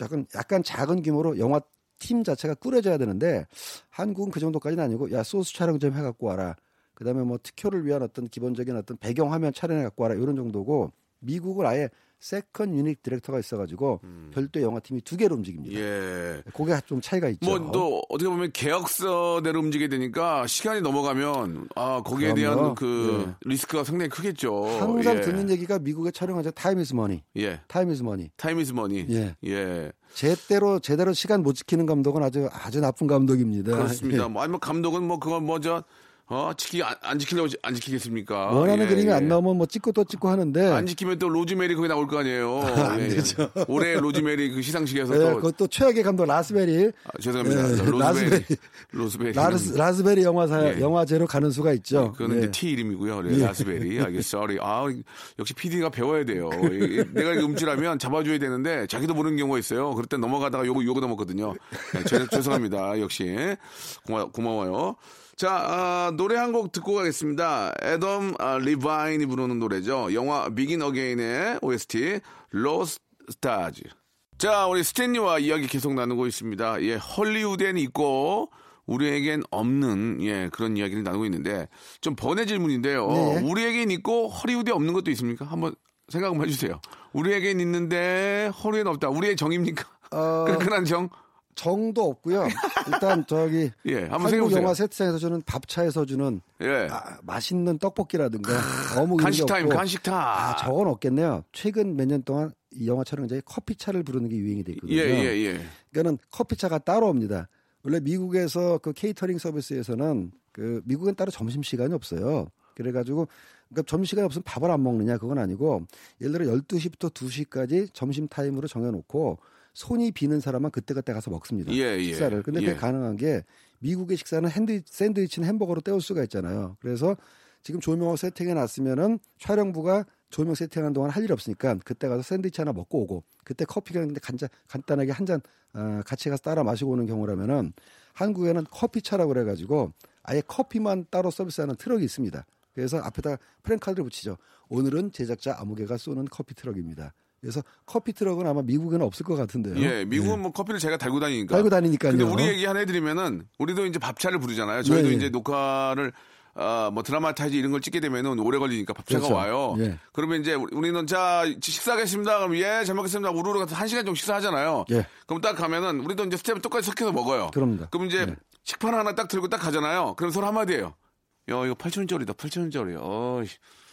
약간 약간 작은 규모로 영화 팀 자체가 꾸려져야 되는데 한국은 그 정도까지는 아니고 야 소스 촬영 좀 해갖고 와라. 그다음에 뭐 특효를 위한 어떤 기본적인 어떤 배경 화면 촬영해 갖고 와라 이런 정도고 미국은 아예 second unit director가 있어가지고 별도 영화팀이 두 개로 움직입니다. 음. 예. 그게 좀 차이가 있죠. 뭐 또 어떻게 보면 계약서대로 움직이게 되니까 시간이 넘어가면 아 거기에 대한 그럼요. 그 리스크가 상당히 크겠죠. 항상 예. 듣는 얘기가 미국에 촬영하자 time is money. 예. time is money. time is money. 예. 예. 제대로 제대로 시간 못 지키는 감독은 아주 아주 나쁜 감독입니다. 그렇습니다. 예. 뭐 아니면 감독은 뭐 그건 뭐저 어, 지키 안, 안 지키려고 안 지키겠습니까? 원하는 예, 그림이 예. 안 나오면 뭐 찍고 또 찍고 하는데 안 지키면 또 로즈메리 거기 나올 거 아니에요. 안 예. 되죠. 올해 로즈메리 그 시상식에서 예, 또 그것도 최악의 감독 라스베리 아, 죄송합니다. 예, 로즈베리. 로즈베리. 라스, 라스베리 영화사 예. 영화제로 가는 수가 있죠. 그거는 예. 이제 티 이름이고요. 네, 라스베리. 알겠어. 아, 역시 PD가 배워야 돼요. 이- 내가 NG하면 잡아줘야 되는데 자기도 모르는 경우가 있어요. 그럴 때 넘어가다가 요거 요거 넘었거든요. 네, 죄- 죄송합니다. 역시 고마, 고마워요. 자, 아, 노래 한 곡 듣고 가겠습니다. 애덤 아, 리바인이 부르는 노래죠. 영화 Begin Again의 OST Lost Stars. 자, 우리 스탠리와 이야기 계속 나누고 있습니다. 예, 헐리우드엔 있고 우리에겐 없는 예 그런 이야기를 나누고 있는데 좀 번외 질문인데요. 네. 우리에겐 있고 헐리우드에 없는 것도 있습니까? 한번 생각 한번 해주세요. 우리에겐 있는데 헐리우드엔 없다. 우리의 정입니까? 어, 끈끈한 정? 정도 없고요. 일단 저기 예, 한국 생각해보세요. 영화 세트장에서 주는 밥차에서 주는 예. 아, 맛있는 떡볶이라든가 어묵 이런 간식 게 타임, 간식 타임. 아, 저건 없겠네요. 최근 몇 년 동안 이 영화 촬영장에 커피차를 부르는 게 유행이 됐거든요. 예, 예, 예. 그러니까는 커피차가 따로 옵니다. 원래 미국에서 그 케이터링 서비스에서는 그 미국은 따로 점심 시간이 없어요. 그래가지고 그러니까 점심시간이 없으면 밥을 안 먹느냐 그건 아니고 예를 들어 12시부터 2시까지 점심 타임으로 정해놓고 손이 비는 사람은 그때그때 가서 먹습니다. 예, 예. 식사를. 근데 그게 예. 가능한 게 미국의 식사는 핸드, 샌드위치나 햄버거로 때울 수가 있잖아요. 그래서 지금 조명을 세팅해 놨으면은 촬영부가 조명 세팅하는 동안 할 일 없으니까 그때 가서 샌드위치 하나 먹고 오고 그때 커피 그냥 간자, 간단하게 한잔 어, 같이 가서 따라 마시고 오는 경우라면은 한국에는 커피차라고 그래가지고 아예 커피만 따로 서비스하는 트럭이 있습니다. 그래서 앞에다 프랭카드를 붙이죠. 오늘은 제작자 아무개가 쏘는 커피 트럭입니다. 그래서 커피 트럭은 아마 미국에는 없을 것 같은데요. 예, 미국은 뭐 커피를 제가 달고 다니니까. 달고 다니니까요. 근데 우리 얘기 하나 해드리면은 우리도 이제 밥차를 부르잖아요. 저희도 예, 예. 이제 녹화를 아, 뭐 dramatize 이런 걸 찍게 되면은 오래 걸리니까 밥차가 그렇죠. 와요. 예. 그러면 이제 우리- 우리는 자 식사하겠습니다. 그럼 예, 잘 먹겠습니다. 우르르 가서 한 시간 정도 식사하잖아요. 예. 그럼 딱 가면은 우리도 이제 스텝 똑같이 섞여서 먹어요. 그럽니다. 그럼 이제 예. 식판 하나 딱 들고 딱 가잖아요. 그럼 서로 한마디예요. 야, 이거 8천원짜리다, 8천원짜리. 어이.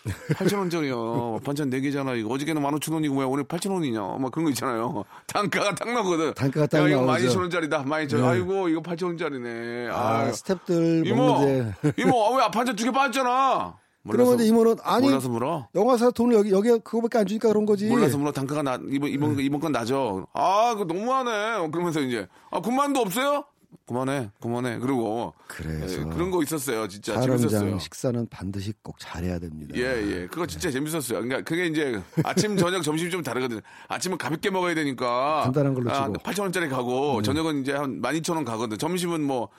8천원짜리야. 반찬 4개잖아. 이거 어저께는 15,000원이고 뭐야. 오늘 8천원이냐. 막 그런 거 있잖아요. 단가가 딱 나거든. 단가가 딱 야, 이거 나오죠. 12,000원짜리다. 12,000원. 네. 아이고, 이거 8천원짜리네. 아, 아, 스탭들 이모, 이모, 아, 왜 반찬 두 개 빠졌잖아. 그러면 이제 이모는 아니 몰라서 물어? 영화사 돈을 여기 여기 그거밖에 안 주니까 그런 거지. 몰라서 물어 단가가 나 이번 이번 이번 건 나죠. 아, 그거 너무하네. 그러면서 이제 아, 군만두 없어요? 그만해, 그만해. 그리고 그래서 예, 그런 거 있었어요. 진짜 재밌었어요. 식사는 반드시 꼭 잘해야 됩니다. 예, 예. 그거 진짜 재밌었어요. 그러니까 그게 이제 아침, 저녁, 점심이 좀 다르거든요. 아침은 가볍게 먹어야 되니까. 간단한 걸로 아, 치고. 8,000원짜리 가고, 저녁은 이제 한 12,000원 가거든. 점심은 뭐,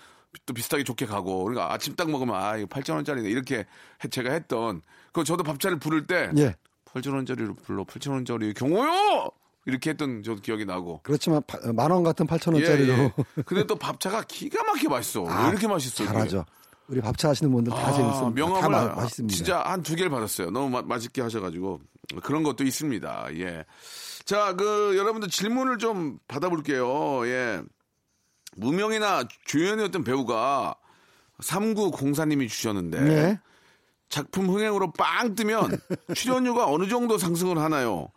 또 비슷하게 좋게 가고. 그러니까 아침 딱 먹으면, 아, 이거 8,000원짜리네. 이렇게 해- 제가 했던. 그 저도 밥차를 부를 때, 예. 8,000원짜리로 불러, 8,000원짜리 경호요! 이렇게 했던 저도 기억이 나고. 그렇지만 만 원 같은 8천 예, 원짜리로 예. 근데 또 밥차가 기가 막히게 맛있어. 왜 이렇게 맛있어? 아, 잘하죠. 우리 밥차 하시는 분들 다 재밌습니다. 명함을 다 마- 맛있습니다. 진짜 한 두 개를 받았어요. 너무 마- 맛있게 하셔가지고 그런 것도 있습니다. 예. 자, 그 여러분들 질문을 좀 받아볼게요. 예. 무명이나 조연이었던 배우가 3904님이 주셨는데 네. 작품 흥행으로 빵 뜨면 출연료가 어느 정도 상승을 하나요?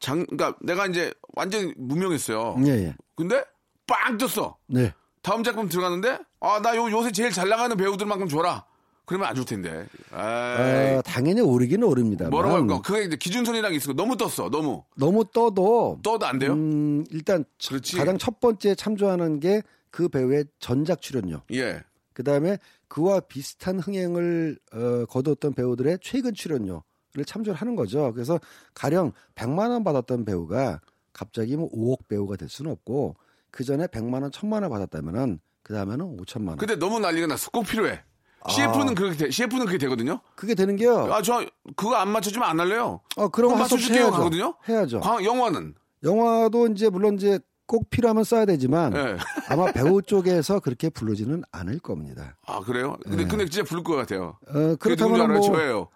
장, 그러니까 내가 이제 완전 무명했어요. 예, 예. 근데 빵 떴어. 네. 다음 작품 들어가는데 아 나 요새 제일 잘 나가는 배우들만큼 줘라. 그러면 안 줄 텐데. 어, 당연히 오르기는 오릅니다만 뭐라고 할까? 그게 이제 기준선이랑 있어. 너무 떴어. 너무 너무 떠도 떠도 안 돼요? 음, 일단 그렇지. 가장 첫 번째 참조하는 게 그 배우의 전작 출연료. 예. 그 다음에 그와 비슷한 흥행을 어, 거두었던 배우들의 최근 출연료 를 참조를 하는 거죠. 그래서 가령 100만 원 받았던 배우가 갑자기 뭐 5억 배우가 될 수는 없고 그 전에 100만 원, 1000만 원 받았다면은 그 다음에는 5천만 원. 근데 너무 난리가 났어. 꼭 필요해. CF는 그렇게 돼. CF는 그게 되거든요. 그게 되는 게요. 아 저 그거 안 맞춰주면 안 할래요. 어, 할수 없이 맞춰줄게요 해야죠. 하거든요. 해야죠. 광, 영화는 영화도 이제 물론 이제 꼭 필요하면 써야 되지만 예. 아마 배우 쪽에서 그렇게 부르지는 않을 겁니다. 아 그래요? 근데 근데 진짜 부를 것 같아요. 어, 그렇다면? 뭐 저예요.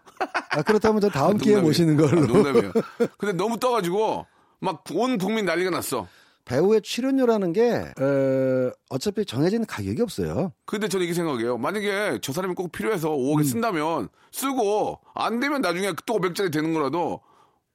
아, 그렇다면 저 다음 기회에 농담이에요. 모시는 걸로. 아, 농담이에요. 근데 너무 떠가지고 막 온 국민 난리가 났어. 배우의 출연료라는 게 어, 어차피 정해진 가격이 없어요. 근데 저는 이게 생각해요. 만약에 저 사람이 꼭 필요해서 5억에 음. 쓴다면 쓰고 안 되면 나중에 또 500짜리 되는 거라도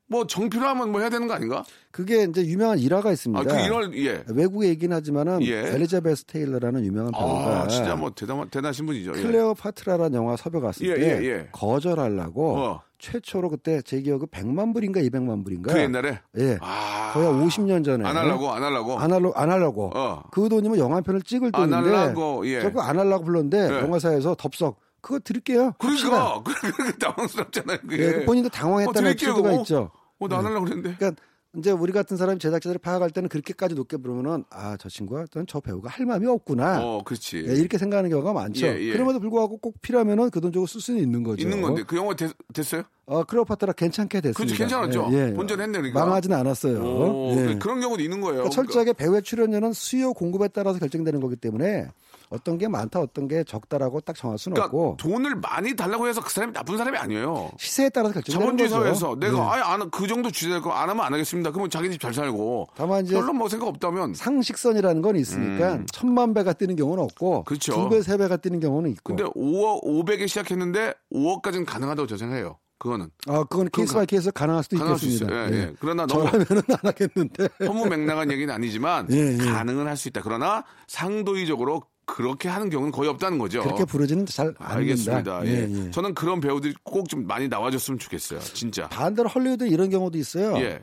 뭐 정필요하면 뭐 해야 되는 거 아닌가? 그게 이제 유명한 일화가 있습니다. 아, 그 이런 예. 외국의 얘기는 하지만 예. 엘리자베스 테일러라는 유명한 배우가 아, 진짜 뭐 대단 대단하신 분이죠. 예. 클레오파트라라는 영화 섭외 갔을 예, 때 예, 예. 거절하려고 어. 최초로 그때 제 기억은 100만 불인가 200만 불인가 그 옛날에 예. 아. 거의 한 50년 전에 안 하려고 안 하려고 안 하려고 안 하려고 어. 그 돈이면 영화 한 편을 찍을 안 돈인데 하려고, 예. 자꾸 안 하려고 불렀는데 예. 영화사에서 덥석 그거 드릴게요. 그러니까 그렇게 당황스럽잖아요. 그게. 본인도 당황했다는 어, 드릴게요. 있죠. 어, 나 안 하려고 그랬는데. 그러니까 이제 우리 같은 사람이 제작자들이 파악할 때는 그렇게까지 높게 부르면은 아 저 친구가 저 배우가 할 마음이 없구나 어, 그렇지. 예, 이렇게 생각하는 경우가 많죠. 예, 예. 그럼에도 불구하고 꼭 필요하면은 그 돈 주고 쓸 수는 있는 거죠. 있는 건데 그 영화 됐, 됐어요? 어 클레오파트라 괜찮게 됐습니다. 그렇지, 괜찮았죠? 예, 예. 본전했네, 그러니까. 망하진 않았어요. 오, 예. 그런 경우도 있는 거예요. 그러니까 철저하게 배우의 출연료는 수요 공급에 따라서 결정되는 거기 때문에 어떤 게 많다 어떤 게 적다라고 딱 정할 수는 그러니까 없고 돈을 많이 달라고 해서 그 사람이 나쁜 사람이 아니에요. 시세에 따라서 결정되는 자본주의 거죠. 사회에서 내가 예. 아예 안, 그 정도 주제될 거안 하면 안 하겠습니다. 그러면 자기 집 잘 살고. 다만 이제 별로 뭐 생각 없다면. 상식선이라는 건 있으니까 천만 배가 뛰는 경우는 없고 음. 그렇죠. 두 배, 세 배가 뛰는 경우는 있고. 근데 5억, 500에 시작했는데 5억까지는 가능하다고 저 생각해요. 그거는. 아, 그건 case by case 가능할 수도 가능할 수 있겠습니다. 있어요. 예, 예. 그러나 너무 저라면은 안 하겠는데. 허무맹랑한 얘기는 아니지만 예, 예. 가능은 할 수 있다. 그러나 상도의적으로 그렇게 하는 경우는 거의 없다는 거죠. 그렇게 부르지는 잘. 알겠습니다. 예. 예, 예. 저는 그런 배우들이 꼭 좀 많이 나와줬으면 좋겠어요. 진짜. 반대로 헐리우드 이런 경우도 있어요. 예.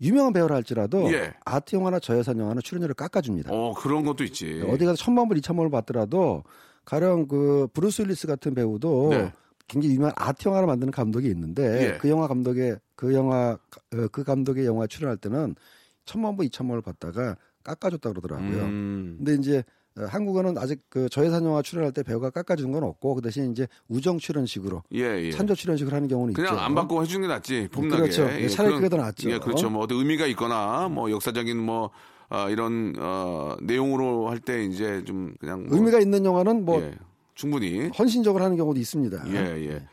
유명한 배우라 할지라도 예. 아트 영화나 저예산 영화는 출연료를 깎아줍니다. 어 그런 것도 있지. 어디 가서 천만 불, 이천만 불 받더라도 가령 그 브루스 윌리스 같은 배우도 네. 굉장히 유명한 아트 영화를 만드는 감독이 있는데 예. 그 영화 감독의 그 영화 어, 그 감독의 영화 출연할 때는 천만 불, 이천만 불 받다가 깎아줬다 그러더라고요. 음. 근데 이제 어, 한국어는 아직 그 저예산 영화 출연할 때 배우가 깎아주는 건 없고 그 대신 이제 우정 출연식으로 예, 예. 찬조 출연식을 하는 경우는 그냥 있죠. 안 받고 해주는 게 낫지. 폼나게. 그렇죠. 예, 차라리 그게 더 낫죠. 예, 그렇죠. 뭐 어떤 의미가 있거나 뭐 역사적인 뭐 아, 이런 어, 내용으로 할 때 이제 좀 그냥 뭐, 의미가 있는 영화는 뭐 예, 충분히 헌신적으로 하는 경우도 있습니다. 예, 예.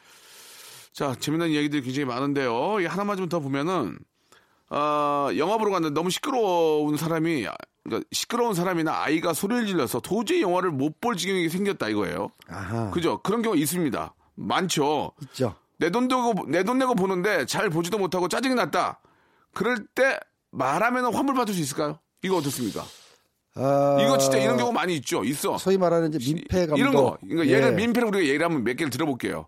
자, 재미난 이야기들이 굉장히 많은데요. 이 하나만 좀 더 보면은, 아, 영화 보러 갔는데 너무 시끄러운 사람이, 그러니까 시끄러운 사람이나 아이가 소리를 질러서 도저히 영화를 못 볼 지경이 생겼다 이거예요. 아하. 그죠? 그런 경우 있습니다. 많죠. 있죠. 내 돈 내고, 내 돈 내고 보는데 잘 보지도 못하고 짜증이 났다. 그럴 때 말하면 환불 받을 수 있을까요? 이거 어떻습니까? 아, 이거 진짜 이런 경우 많이 있죠. 있어. 소위 말하는 이제 민폐 감독 이런 거. 그러니까 예를 예. 민폐를 우리가 예를 한번 몇 개를 들어볼게요.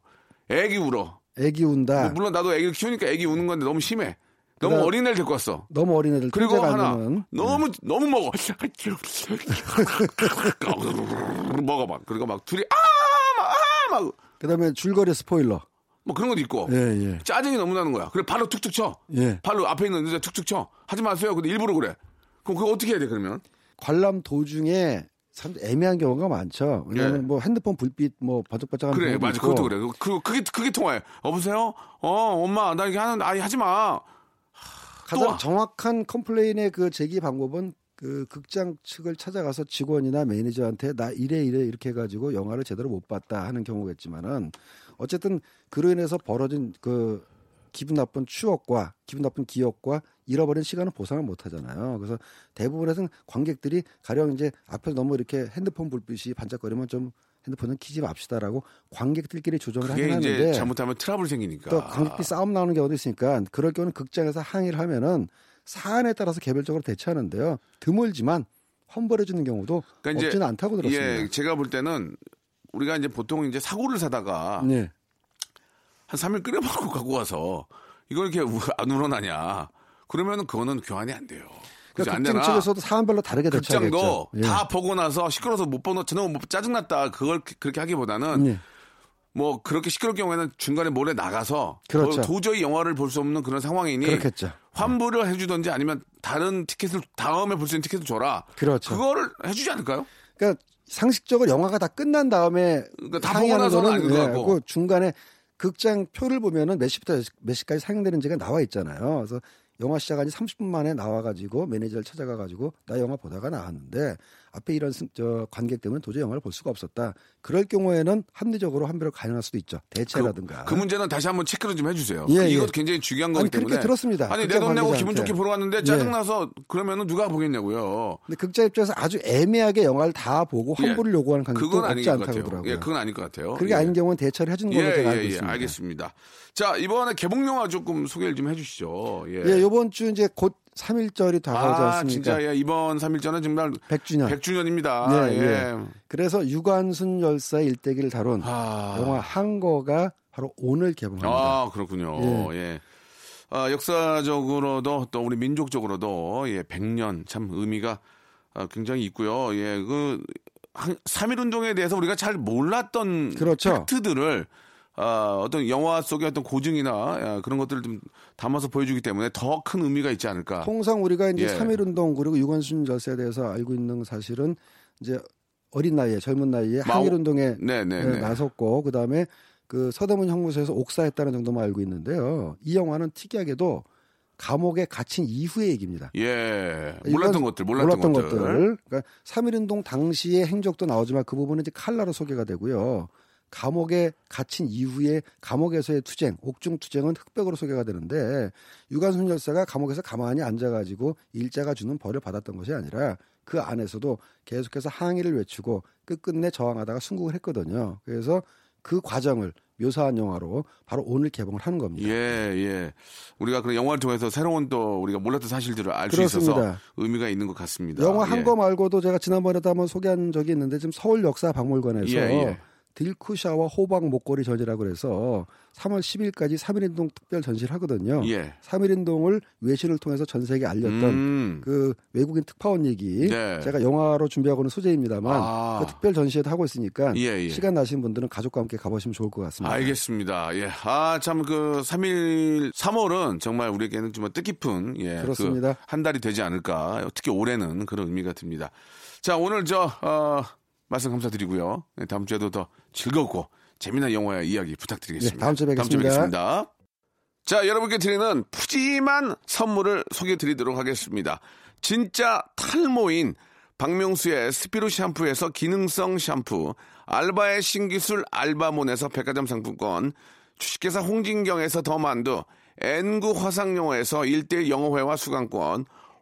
애기 울어. 애기 운다. 뭐 물론 나도 애기를 키우니까 애기 우는 건데 너무 심해. 너무 어린애를 데리고 왔어. 너무 어린애들 그리고 하나 안 되는 너무 너무 먹어. 먹어봐. 그리고 막 둘이 아막 아 막 그다음에 줄거리 스포일러. 뭐 그런 것도 있고 예, 예. 짜증이 너무 나는 거야. 그래 발로 툭툭 쳐. 예. 발로 앞에 있는 여자 툭툭 쳐. 하지 마세요. 근데 일부러 그래. 그럼 그거 어떻게 해야 돼 그러면? 관람 도중에 참 애매한 경우가 많죠. 왜냐하면 예. 뭐 핸드폰 불빛 뭐 바짝바짝하는 그래 맞아 있고. 그것도 그래. 그 그게 그게 통화해. 여보세요? 어 엄마 나 이렇게 하는 아니 하지 마. 또 가장 와. 정확한 complain의 그 제기 방법은 그 극장 측을 찾아가서 직원이나 매니저한테 나 이래 이래 이렇게 해가지고 영화를 제대로 못 봤다 하는 경우겠지만은 어쨌든 그로 인해서 벌어진 그 기분 나쁜 추억과 기분 나쁜 기억과 잃어버린 시간은 보상을 못 하잖아요. 그래서 대부분에서는 관객들이 가령 이제 앞에서 너무 이렇게 핸드폰 불빛이 반짝거리면 좀 핸드폰은 키지 맙시다라고 관객들끼리 조정을 하긴 하는데 잘못하면 트러블 생기니까. 또 관객들이 싸움 나오는 경우도 있으니까 그럴 경우는 극장에서 항의를 하면은 사안에 따라서 개별적으로 대처하는데요. 드물지만 환불해 주는 경우도 그러니까 없지는 않다고 들었습니다. 예, 제가 볼 때는 우리가 이제 보통 이제 사고를 사다가 네. 한 3일 끓여 먹고 갖고 와서 이걸 이렇게 우- 안 우러나냐. 그러면은 그거는 교환이 안 돼요. 그러니까 안 극장? 측에서도 사안별로 다르게 대처하겠죠. 극장도 예. 다 보고 나서 시끄러워서 못 보는 저는 뭐 짜증났다. 그걸 그- 그렇게 하기보다는 예. 뭐 그렇게 시끄러울 경우에는 중간에 몰래 나가서 그렇죠. 도- 도저히 영화를 볼 수 없는 그런 상황이니 그렇겠죠. 환불을 해주든지 아니면 다른 티켓을 다음에 볼 수 있는 티켓을 줘라. 그렇죠. 그거를 해주지 않을까요? 그러니까 상식적으로 영화가 다 끝난 다음에 그러니까 다 보고 나서는 아닌 것 예, 같고. 그 중간에 극장 표를 보면은 몇 시부터 몇 시까지 상영되는지가 나와 있잖아요. 그래서 영화 시작한 지 30분 만에 나와가지고 매니저를 찾아가가지고 나 영화 보다가 나왔는데 앞에 이런 승- 저 관객 때문에 도저히 영화를 볼 수가 없었다. 그럴 경우에는 합리적으로 환불을 가능할 수도 있죠. 대체라든가. 그 문제는 다시 한번 체크를 좀 해주세요. 예, 예. 이것도 굉장히 중요한 거기 아니, 그렇게 때문에. 들었습니다. 아니 내 돈 내고. 기분 좋게 보러 갔는데 예. 짜증나서 그러면은 누가 보겠냐고요. 근데 극장 입장에서 아주 애매하게 영화를 다 보고 환불을 예. 요구하는 관객도 아닌 없지 것 않다고. 그러더라고요. 예, 그건 아닐 것 같아요. 그게 예. 아닌 경우는 대처를 예, 걸로 제가 알고 예, 예, 있습니다. 알겠습니다. 자, 이번에 개봉 영화 조금 소개를 좀 해주시죠. 예. 예, 요번 주 이제 곧 3일절이 다가오지 아, 않습니까? 진짜, 예, 이번 3일전은 정말 100주년. 100주년입니다. 예, 예. 예. 그래서 유관순 열사의 일대기를 다룬 아. 영화 항거가 바로 오늘 개봉합니다. 아, 그렇군요. 예. 아, 역사적으로도 또 우리 민족적으로도 예, 100년 참 의미가 아, 굉장히 있고요. 예, 그3.1 운동에 대해서 우리가 잘 몰랐던 그렇죠. 팩트들을 아, 어떤 영화 속의 어떤 고증이나 아, 그런 것들을 좀 담아서 보여주기 때문에 더 큰 의미가 있지 않을까. 통상 우리가 이제 예. 3.1 운동 그리고 유관순 열사에 대해서 알고 있는 사실은 이제 어린 나이에 젊은 나이에 마오- 항일 운동에 네, 네, 예, 네. 나섰고 그다음에 그 서대문 형무소에서 옥사했다는 정도만 알고 있는데요. 이 영화는 특이하게도 감옥에 갇힌 이후의 얘기입니다. 예. 몰랐던 것들, 몰랐던, 것들. 그러니까 3.1운동 당시의 행적도 나오지만 그 부분은 이제 칼라로 소개가 되고요. 감옥에 갇힌 이후에 감옥에서의 투쟁, 옥중 투쟁은 흑백으로 소개가 되는데 유관순 열사가 감옥에서 가만히 앉아가지고 일자가 주는 벌을 받았던 것이 아니라 그 안에서도 계속해서 항의를 외치고 끝끝내 저항하다가 순국을 했거든요. 그래서 그 과정을 묘사한 영화로 바로 오늘 개봉을 하는 겁니다. 예, 예. 우리가 그 영화를 통해서 새로운 또 우리가 몰랐던 사실들을 알 수 있어서. 의미가 있는 것 같습니다. 영화 예. 한거 말고도 제가 지난번에도 한번 소개한 적이 있는데 지금 서울 역사 박물관에서 예, 예. 딜쿠샤와 호박 목걸이 전시라고 그래서 3월 10일까지 3.1운동 특별 전시를 하거든요. 예. 3.1운동을 외신을 통해서 전 세계에 알렸던 음. 그 외국인 특파원 얘기 네. 제가 영화로 준비하고 는 소재입니다만 아. 그 특별 전시회도 하고 있으니까 예, 예. 시간 나신 분들은 가족과 함께 가보시면 좋을 것 같습니다. 알겠습니다. 예. 아, 참, 그, 3일, 3월은 정말 우리에게는 좀 뜻깊은, 예. 그렇습니다. 그 한 달이 되지 않을까. 특히 올해는 그런 의미가 듭니다. 자, 오늘 저, 어, 말씀 감사드리고요. 네, 다음 주에도 더 즐겁고 재미난 영화 이야기 부탁드리겠습니다. 네, 다음 주에 다음 주에 뵙겠습니다. 뵙겠습니다. 자, 여러분께 드리는 푸짐한 선물을 소개해 드리도록 하겠습니다. 진짜 탈모인 박명수의 스피루 샴푸에서 기능성 샴푸, 알바의 신기술 알바몬에서 백화점 상품권, 주식회사 홍진경에서 더 만두, N구 화상영어에서 1대1 영어회화 수강권,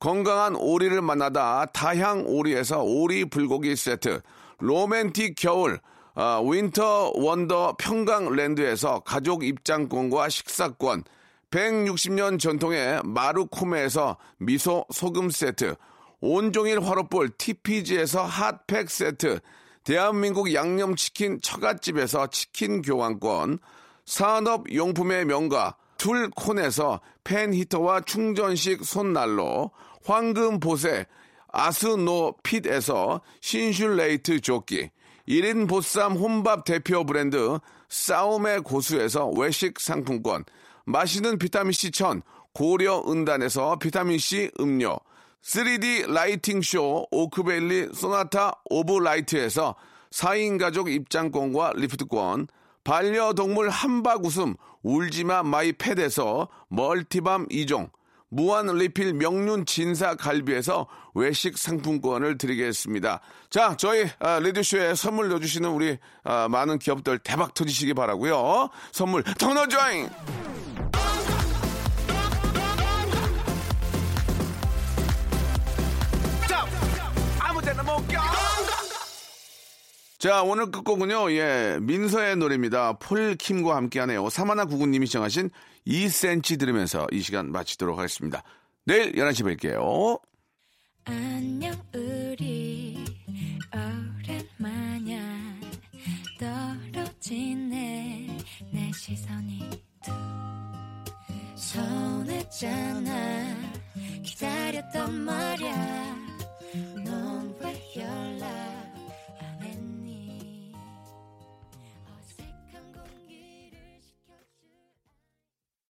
건강한 오리를 만나다 다향 오리에서 오리 불고기 세트, 로맨틱 겨울 아, Winter Wonder 평강랜드에서 가족 입장권과 식사권, 160년 전통의 마루코메에서 미소 소금 세트, 온종일 화로볼 TPG에서 핫팩 세트, 대한민국 양념치킨 처갓집에서 치킨 교환권, 산업용품의 명가 툴콘에서 팬히터와 충전식 손난로, 황금보세 아스노핏에서 Thinsulate 조끼, 1인 보쌈 혼밥 대표 브랜드 싸움의 고수에서 외식 상품권, 마시는 비타민C 천 고려 은단에서 비타민C 음료, 3D lighting 쇼 오크밸리 Sonata of Light에서 4인 가족 입장권과 리프트권, 반려동물 함박 웃음 울지마 마이 펫에서 multi balm 2종, 무한 리필 명륜 진사 갈비에서 외식 상품권을 드리겠습니다. 자, 저희 아, 레디쇼에 선물 넣어주시는 우리 아, 많은 기업들 대박 터지시기 바라고요. 선물 더 넣어줘잉! 자, 오늘 끝곡은요, 예, 민서의 노래입니다. 폴킴과 함께하네요. 사마나 구구님이 시청하신 2cm 들으면서 이 시간 마치도록 하겠습니다. 내일 11시 뵐게요. 안녕 우리. 오랜만야. 떨어지네. 내 시선이 서운했잖아. 기다렸단 말야. 넌 왜 연락.